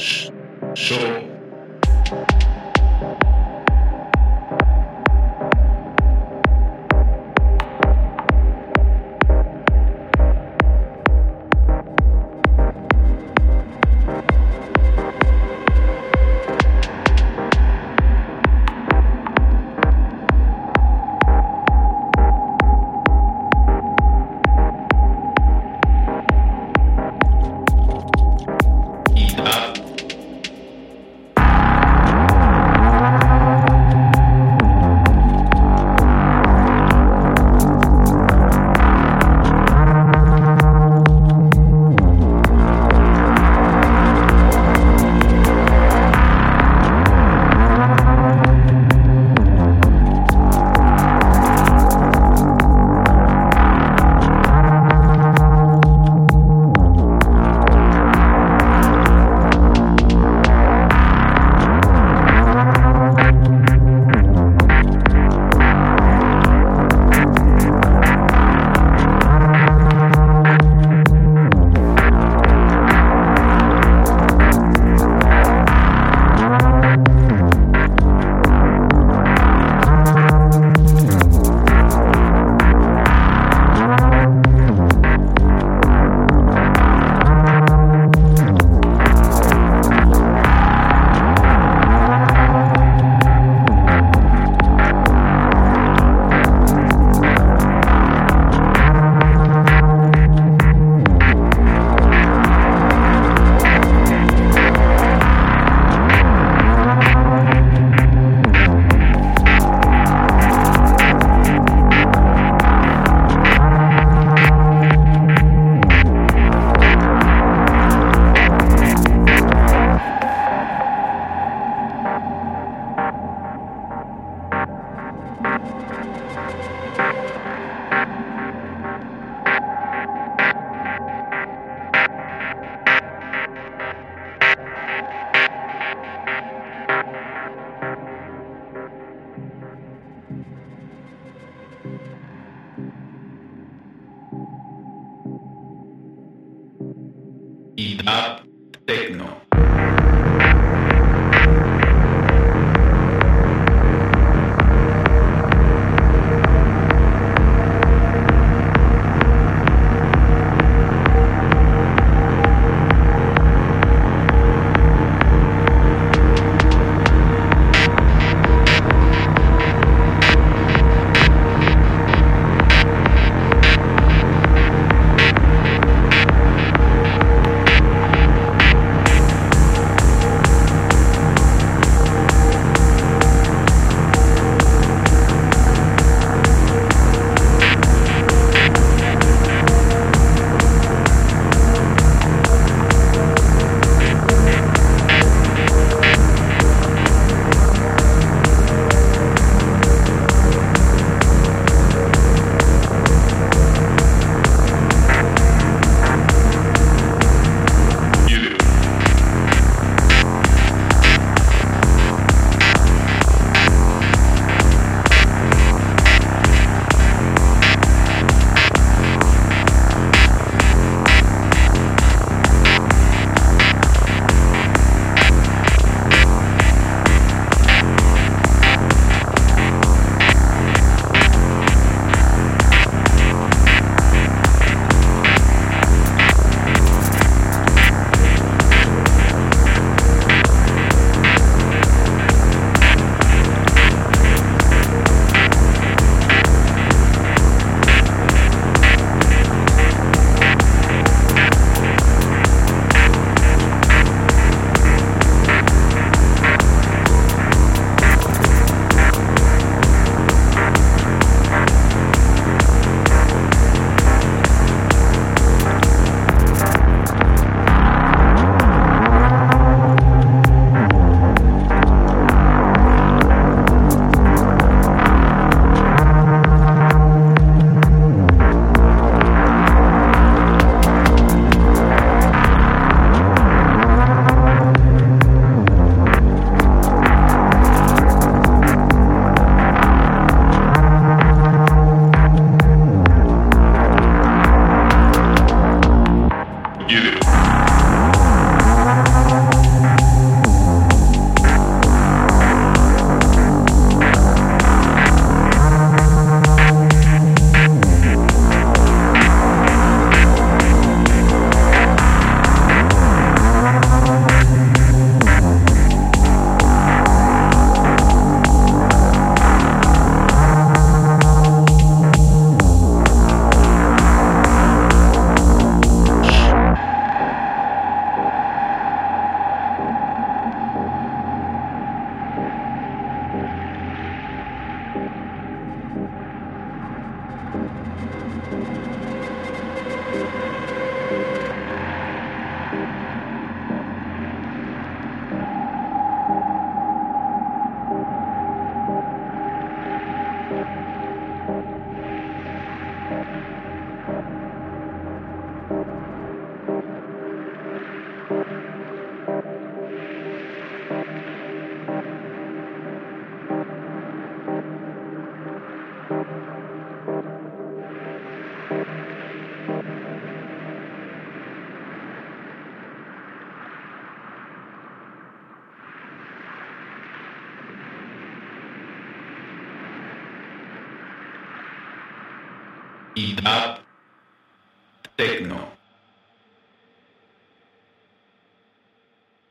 show. Eat up. y dub techno.